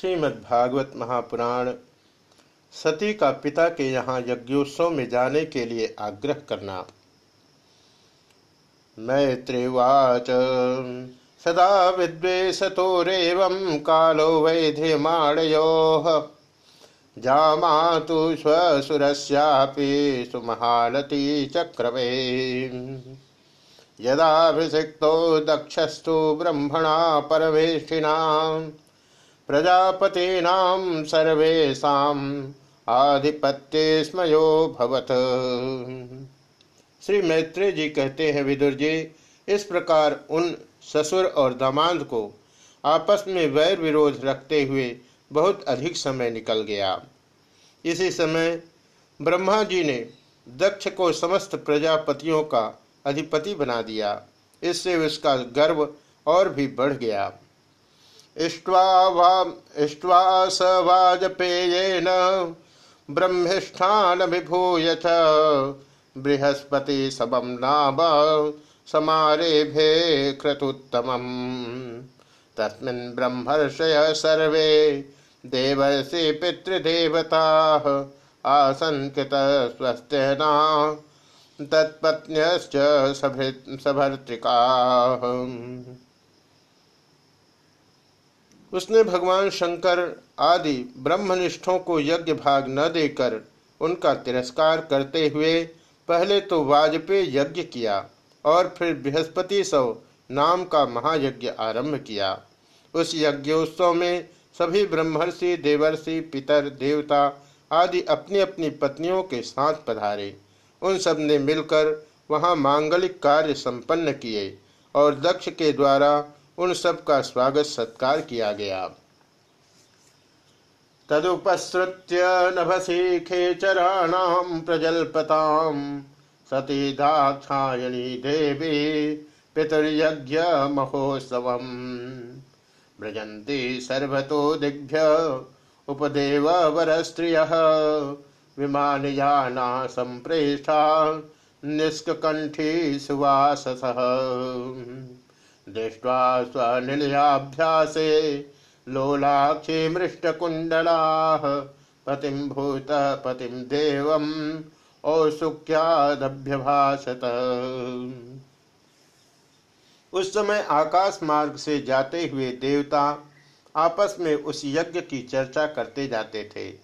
श्रीमद्भागवत महापुराण सती का पिता के यहाँ यज्ञोत्सव में जाने के लिए आग्रह करना। मैत्रिवाच, सदा विद्वेषतोरव कालो वैध्यमाणयो जामातु स्वसुरस्यापि सुमहालती चक्रवे। यदा यदाभिषिक्तो दक्षस्तु ब्रह्मणा परमेष्ठिना प्रजापतीनां सर्वेषां आधिपत्य स्मयो भवत। श्री मैत्री जी कहते हैं, विदुर जी, इस प्रकार उन ससुर और दामाद को आपस में वैर विरोध रखते हुए बहुत अधिक समय निकल गया। इसी समय ब्रह्मा जी ने दक्ष को समस्त प्रजापतियों का अधिपति बना दिया। इससे उसका गर्व और भी बढ़ गया। इष्ट्वा स वाजपेयेन ब्रह्मिष्ठान विभूय च बृहस्पति सबम नाम समारेभे क्रतुत्तमम्। तस्मिन् ब्रह्मर्षय सर्वे देवर्षि पितृदेवताः आसन् कृतस्वस्त्यना तत्पत्न्यश्च सभर्तृकाः उसने भगवान शंकर आदि ब्रह्मनिष्ठों को यज्ञ भाग न देकर उनका तिरस्कार करते हुए पहले तो वाजपेय यज्ञ किया और फिर बृहस्पति सौ नाम का महायज्ञ आरंभ किया। उस यज्ञोत्सव में सभी ब्रह्मर्षि, देवर्षि, पितर, देवता आदि अपनी अपनी पत्नियों के साथ पधारे। उन सबने मिलकर वहाँ मांगलिक कार्य संपन्न किए और दक्ष के द्वारा उन सब का स्वागत सत्कार किया गया। तदुपसृत्य नभसी खेचराणाम प्रजलपताम सती दाक्षायणी देवी पितृयज्ञ महोत्सव व्रजंती सर्वतो दिग्भ्य उपदेव वर स्त्रिय विमानयाना संप्रेष्ठा निष्कंठी सुवासस। दृष्ट्वा स्वनिलयाभ्यासे लोलाक्षी मृष्टकुण्डलाः पतिं भूत, पतिं देवम् औसुक्यादभ्यभाषत उस समय आकाश मार्ग से जाते हुए देवता आपस में उस यज्ञ की चर्चा करते जाते थे।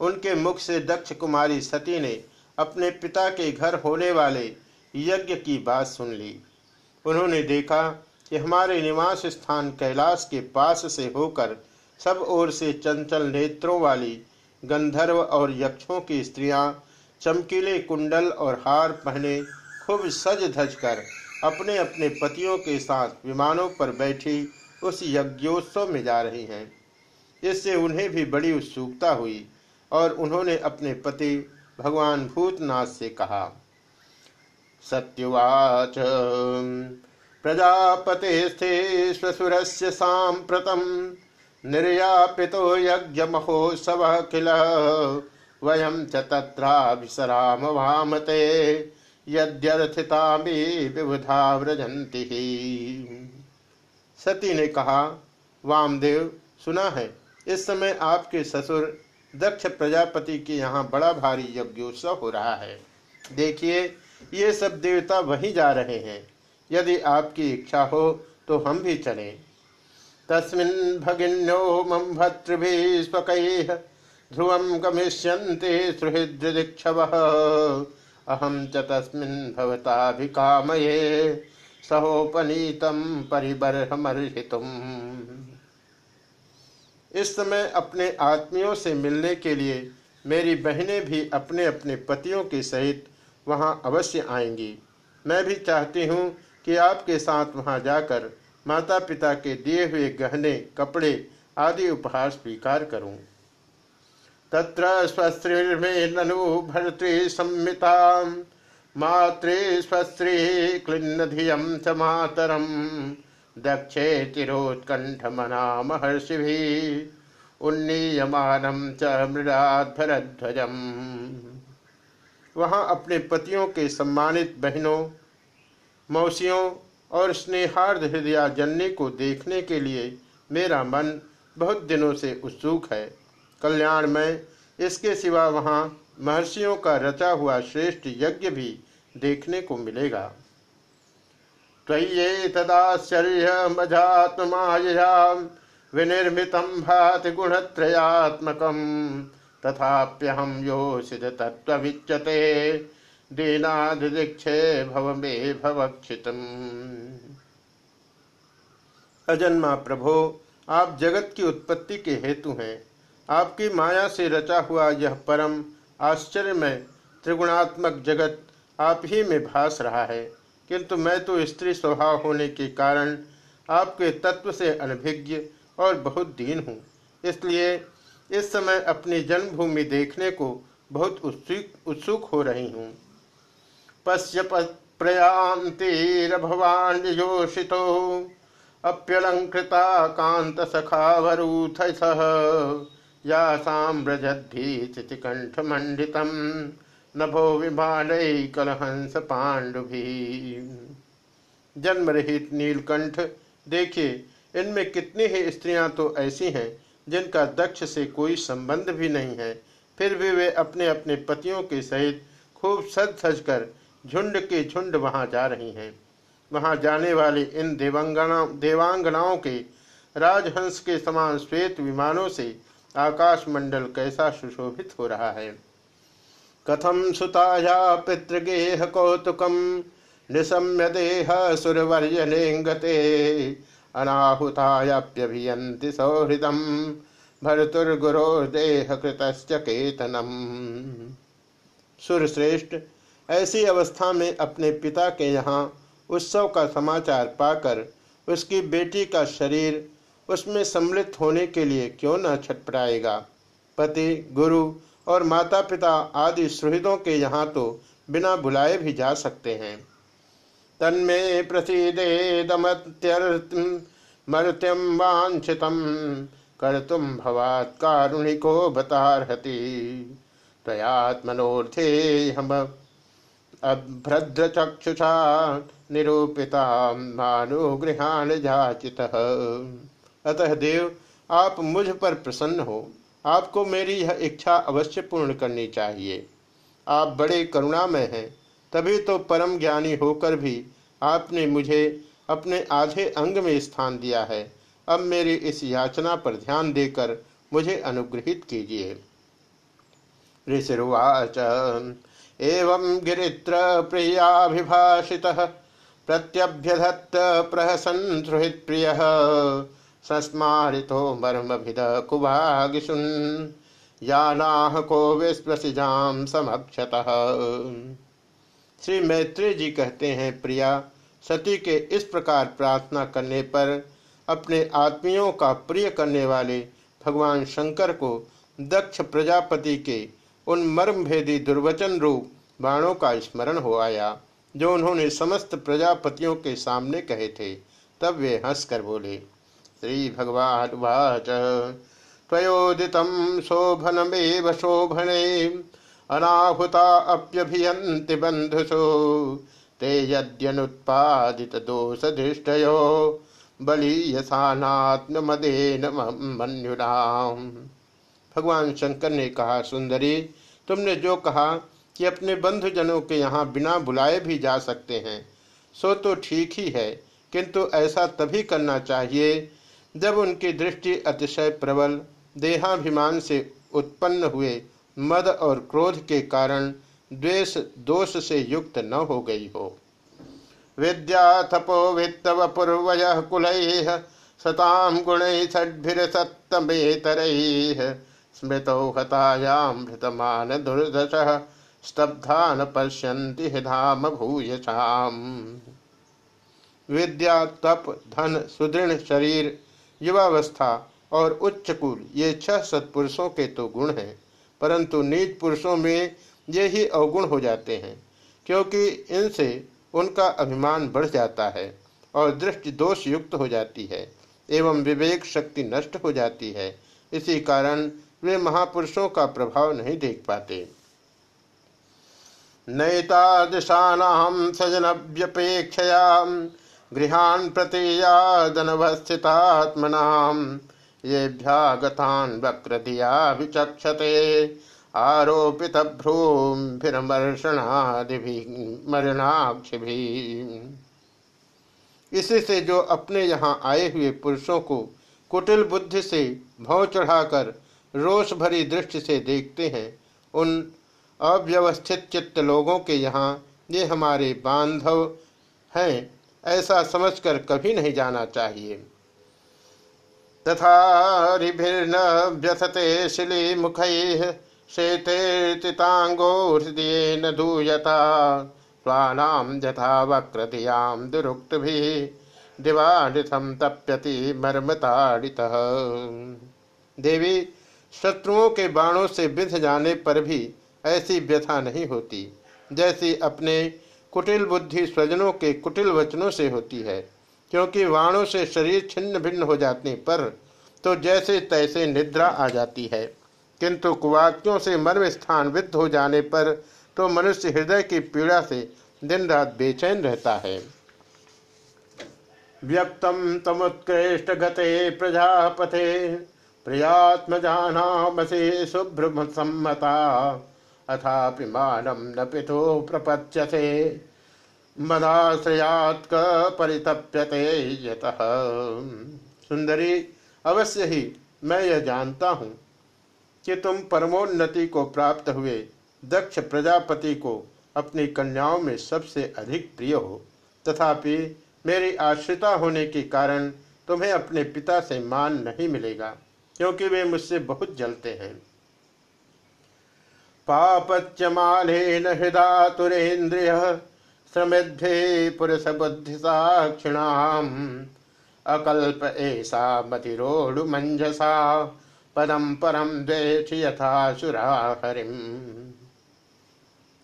उनके मुख से दक्ष कुमारी सती ने अपने पिता के घर होने वाले यज्ञ की बात सुन ली। उन्होंने देखा कि हमारे निवास स्थान कैलाश के पास से होकर सब ओर से चंचल नेत्रों वाली गंधर्व और यक्षों की स्त्रियाँ चमकीले कुंडल और हार पहने खूब सज धज कर अपने अपने पतियों के साथ विमानों पर बैठी उस यज्ञोत्सव में जा रही हैं। इससे उन्हें भी बड़ी उत्सुकता हुई और उन्होंने अपने पति भगवान भूतनाथ से कहा, सत्युवाच प्रजापते स्वसुर से साप्रतम निर्यापितो यज्ञमहोत्सव किल? वयम च तत्राभिसराम वामते, यद्यर्थितामी विबुधा व्रजंती सती ने कहा, वामदेव, सुना है, इस समय आपके ससुर दक्ष प्रजापति के यहाँ बड़ा भारी यज्ञोत्सव हो रहा है। देखिए, ये सब देवता वहीं जा रहे हैं। यदि आपकी इच्छा हो तो हम भी चलें। तस्मिन् भगिन्यो मम भतृभिः स्वकैः ध्रुवं गमिष्यन्ते सुहृदृक्षवः अहं च तस्मिन् भवताभिकामये सहोपनीतं परिबर्हमर्हितुम्। इस समय अपने आत्मियों से मिलने के लिए मेरी बहनें भी अपने अपने पतियों के सहित वहाँ अवश्य आएँगी। मैं भी चाहती हूँ कि आपके साथ वहाँ जाकर माता पिता के दिए हुए गहने, कपड़े आदि उपहार स्वीकार करूँ। तत्र स्वस्त्री ननु भर्तृ संहिता मातृ स्वस्त्री क्लिन्न धियम च मातरम। दक्षे तिरोत्कंठ मना महर्षि भी उन्नीयमानम च मृदाध्वरध्वजम वहाँ अपने पतियों के सम्मानित बहनों मौसियों और स्नेहार्द हृदया जन्नी को देखने के लिए मेरा मन बहुत दिनों से उत्सुक है। कल्याण में इसके सिवा वहाँ महर्षियों का रचा हुआ श्रेष्ठ यज्ञ भी देखने को मिलेगा। त्वये तदाश्चर्यमजात्मायया विनिर्मितं भाति गुणत्रयात्मकं तथाप्यहं योषित तत्त्वविच्यते। दीनादिक्षे भव मे भवक्षितम्। अजन्मा प्रभो, आप जगत की उत्पत्ति के हेतु हैं। आपकी माया से रचा हुआ यह परम, आश्चर्यमय, त्रिगुणात्मक जगत आप ही में भास रहा है। किंतु मैं तो स्त्री स्वभाव होने के कारण आपके तत्व से अनभिज्ञ और बहुत दीन हूँ। इसलिए इस समय अपनी जन्मभूमि देखने को बहुत उत्सुक उत्सुक हो रही हूँ। पश्य प्रयांतिरभवान योषितो अप्यलंकृता कांत सखावरूथ सह। या मंडितम नभो विमानय कलहंस पांडुभी जन्म रहित नीलकंठ, देखिए, इनमें कितनी ही स्त्रियाँ तो ऐसी हैं, जिनका दक्ष से कोई संबंध भी नहीं है। फिर भी वे अपने अपने पतियों के सहित खूब सज सज कर झुंड के झुंड वहाँ जा रही हैं। वहाँ जाने वाले इन देवांगना, देवांगनाओं के राजहंस के समान श्वेत विमानों से आकाश मंडल कैसा सुशोभित हो रहा है। कथम सुताया पितृगेह कौतुकम? निशम्य देह सुरवर्य लेंगते अनाहुतायाप्यभियंति सौहृदम। भरतुर्गुरोदेह कृतश्च केतनम। सुरश्रेष्ठ ऐसी अवस्था में अपने पिता के यहाँ उत्सव का समाचार पाकर उसकी बेटी का शरीर उसमें सम्मिलित होने के लिए क्यों न छटपटाएगा? पति, गुरु और माता पिता आदि सुहृदों के यहाँ तो बिना बुलाए भी जा सकते हैं। तन्मे प्रसीदेदमत्यर्मर्त्यम वांछितम कर तुम भवात कारुणिको बतारहति तयात्मनोर्थे हम अभ्रद्रचक्षुषा निरूपिता मानुगृहान जाचित अतः देव, आप मुझ पर प्रसन्न हो। आपको मेरी यह इच्छा अवश्य पूर्ण करनी चाहिए। आप बड़े करुणामय हैं। तभी तो परम ज्ञानी होकर भी आपने मुझे अपने आधे अंग में स्थान दिया है। अब मेरी इस याचना पर ध्यान देकर मुझे अनुग्रहित कीजिए। ऋषिर्वाच एवं गिरित्र प्रियाभिभाषित प्रत्यभ्यधत्त प्रहसन सुहृत प्रिय। संस्मारितो मर्मभिद कुभागिसुन यानाह को विश्वसिजाम समक्षतः श्री मैत्री जी कहते हैं, प्रिया, सती के इस प्रकार प्रार्थना करने पर अपने आत्मियों का प्रिय करने वाले भगवान शंकर को दक्ष प्रजापति के उन मर्मभेदी दुर्वचन रूप बाणों का स्मरण हो आया, जो उन्होंने समस्त प्रजापतियों के सामने कहे थे। तब वे हंसकर बोले श्रीभगवानुवाच त्वयोदितं शोभनमेव शोभने, अनाहुता अप्यभियन्ति बन्धुषु। ते यद्यनुत्पादित दोष यद्यनुत्पादितदोषधिष्ठयो बलीयसानात्मदेन मन्युनाम। भगवान शंकर ने कहा, सुंदरी, तुमने जो कहा कि अपने बंधुजनों के यहाँ बिना बुलाए भी जा सकते हैं, सो तो ठीक ही है, किंतु ऐसा तभी करना चाहिए जब उनकी दृष्टि अतिशय प्रबल, देहाभिमान से उत्पन्न हुए, मद और क्रोध के कारण द्वेष, दोष से युक्त न हो गई हो। विद्या थपो वित्तव पूर्वय कुल सताम गुण षड्भिरसत्तमेतर स्मृतौ हतायाम भृतमान दुर्दश स्तब्धा न पश्यन्ति धाम भूयसाम विद्या, तप, धन, सुदृढ़ शरीर, युवावस्था और उच्च कुल, ये छह सत्पुरुषों के तो गुण हैं, परंतु नीच पुरुषों में ये ही अवगुण हो जाते हैं, क्योंकि इनसे उनका अभिमान बढ़ जाता है और दृष्टि दोष युक्त हो जाती है, एवं विवेक शक्ति नष्ट हो जाती है। इसी कारण वे महापुरुषों का प्रभाव नहीं देख पाते। नैतादृशानाम सजनव्यपेक्षया गृहान ये भ्यागतान वक्र दिया विचक्षते आरोपित भ्रूमर्षणादि मरणाक्ष भी इसी से जो अपने यहाँ आए हुए पुरुषों को कुटिल बुद्धि से भाव चढ़ाकर रोष भरी दृष्टि से देखते हैं। उन अव्यवस्थित चित्त लोगों के यहाँ ये हमारे बांधव हैं, ऐसा समझकर कभी नहीं जाना चाहिए। तथा व्यथते शिली मुख शेतेर्तितांगो हृदय न दूयता स्वानाम यथा वक्रधियाम दुरुक्त भी दिवानिथम तप्यति मर्मताड़ित। देवी शत्रुओं के बाणों से बिध जाने पर भी ऐसी व्यथा नहीं होती, जैसी अपने कुटिल बुद्धि स्वजनों के कुटिल वचनों से होती है। क्योंकि वाणों से शरीर छिन्न भिन्न हो जाने पर तो जैसे तैसे निद्रा आ जाती है। किंतु कुवाक्यों से मर्म स्थान विद्ध हो जाने पर तो मनुष्य हृदय की पीड़ा से दिन रात बेचैन रहता है। व्यक्तम तमुत्कृष्ट गते प्रजापते। प्रियात्मजानामसे शुभ्र सम्मता अथापि मानम न पितो प्रपच्यते। मदाश्रयात् परितप्यते यतः। सुंदरी अवश्य ही मैं यह जानता हूँ कि तुम परमोन्नति को प्राप्त हुए दक्ष प्रजापति को अपनी कन्याओं में सबसे अधिक प्रिय हो, तथापि मेरी आश्रिता होने के कारण तुम्हें अपने पिता से मान नहीं मिलेगा। क्योंकि वे मुझसे बहुत जलते हैं। पापच्यमालेन हृदातुरेन्द्रिय श्रमिध्वे पुरुष बुद्धि साक्षिणाम अकल्प ऐसा मतिरोढ़ मंजसा पदम परम द्वेष यथा सुरा हरिम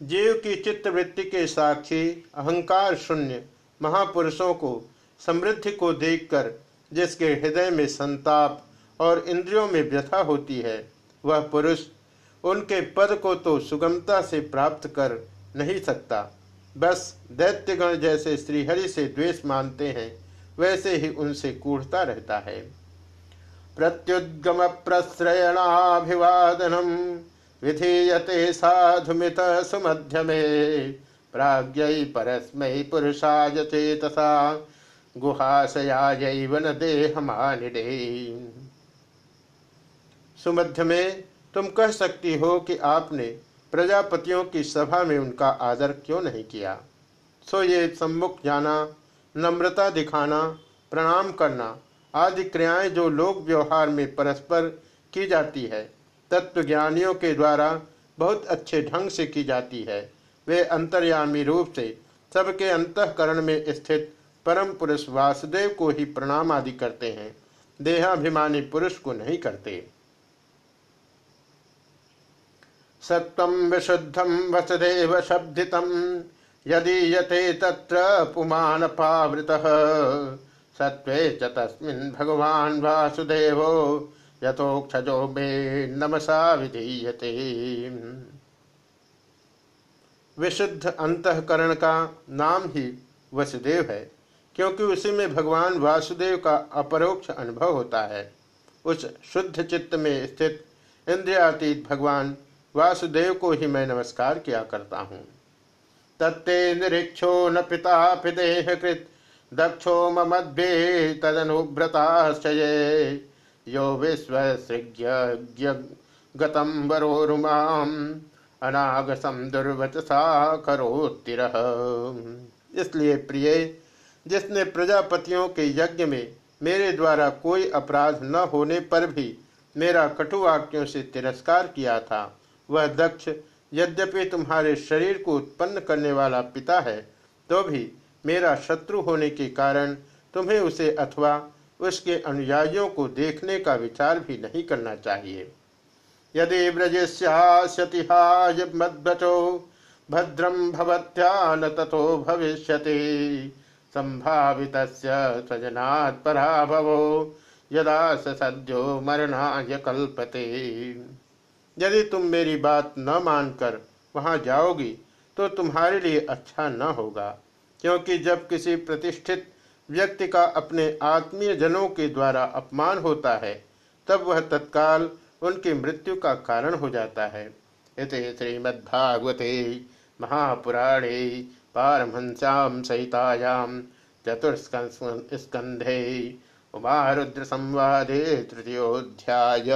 जीव की चित्तवृत्ति के साक्षी, अहंकार शून्य, महापुरुषों को समृद्धि को देखकर, जिसके हृदय में संताप और इंद्रियों में व्यथा होती है, वह पुरुष उनके पद को तो सुगमता से प्राप्त कर नहीं सकता। बस दैत्यगण जैसे श्रीहरि से द्वेष मानते हैं, वैसे ही उनसे कूढ़ता रहता है। प्रत्युद्गम प्रश्रयणाभिवादनम विधीयते साधुमित सुमध्यमे, प्राज्ञ परस्मै पुरुषाय चेतसा, गुहाशयाय वन देहमानिडे सुमध्य में तुम कह सकती हो कि आपने प्रजापतियों की सभा में उनका आदर क्यों नहीं किया? सो ये सम्मुख जाना, नम्रता दिखाना, प्रणाम करना आदि क्रियाएँ जो लोक व्यवहार में परस्पर की जाती है, तत्वज्ञानियों के द्वारा बहुत अच्छे ढंग से की जाती है। वे अंतर्यामी रूप से सबके अंतकरण में स्थित परम पुरुष वासुदेव को ही प्रणाम आदि करते हैं। देहाभिमानी पुरुष को नहीं करते। सत्वं विशुद्धं वसुदेव शब्दितं यदीयते तत्र पुमानपावृतः। सत्वे च तस्मिन् भगवान् वासुदेवो यथोक्षजो मे नमसा विधीयते। विशुद्ध अंतकरण का नाम ही वसुदेव है, क्योंकि उसी में भगवान वासुदेव का अपरोक्ष अनुभव होता है। उस शुद्ध चित्त में स्थित इंद्रियातीत भगवान वासुदेव को ही मैं नमस्कार किया करता हूँ। तत्ते निरीक्षो न पिता पिदेह कृत दक्षो ममद्भे तदनुव्रताश्चये यो विश्वसृज्ञ गतम वरोरुमाम अनागसम दुर्वचसा करोतिर इसलिए प्रिय, जिसने प्रजापतियों के यज्ञ में मेरे द्वारा कोई अपराध न होने पर भी मेरा कटुवाक्यों से तिरस्कार किया था वह दक्ष, यद्यपि तुम्हारे शरीर को उत्पन्न करने वाला पिता है तो भी मेरा शत्रु होने के कारण तुम्हें उसे अथवा उसके अनुयायियों को देखने का विचार भी नहीं करना चाहिए। यदि व्रजस्यातिहाय भद्रम भवत्या तथो भविष्यति संभावित स्वजनात् पराभवो, यदा सद्यो मरणाय कल्पते। यदि तुम मेरी बात न मानकर वहाँ जाओगी तो तुम्हारे लिए अच्छा न होगा, क्योंकि जब किसी प्रतिष्ठित व्यक्ति का अपने आत्मीय जनों के द्वारा अपमान होता है, तब वह तत्काल उनकी मृत्यु का कारण हो जाता है। इत श्रीमद्भागवते महापुराणे पारमहस्याम सहितायाम चतुर्स्कंधे उमारुद्र संवादे तृतीयोध्याय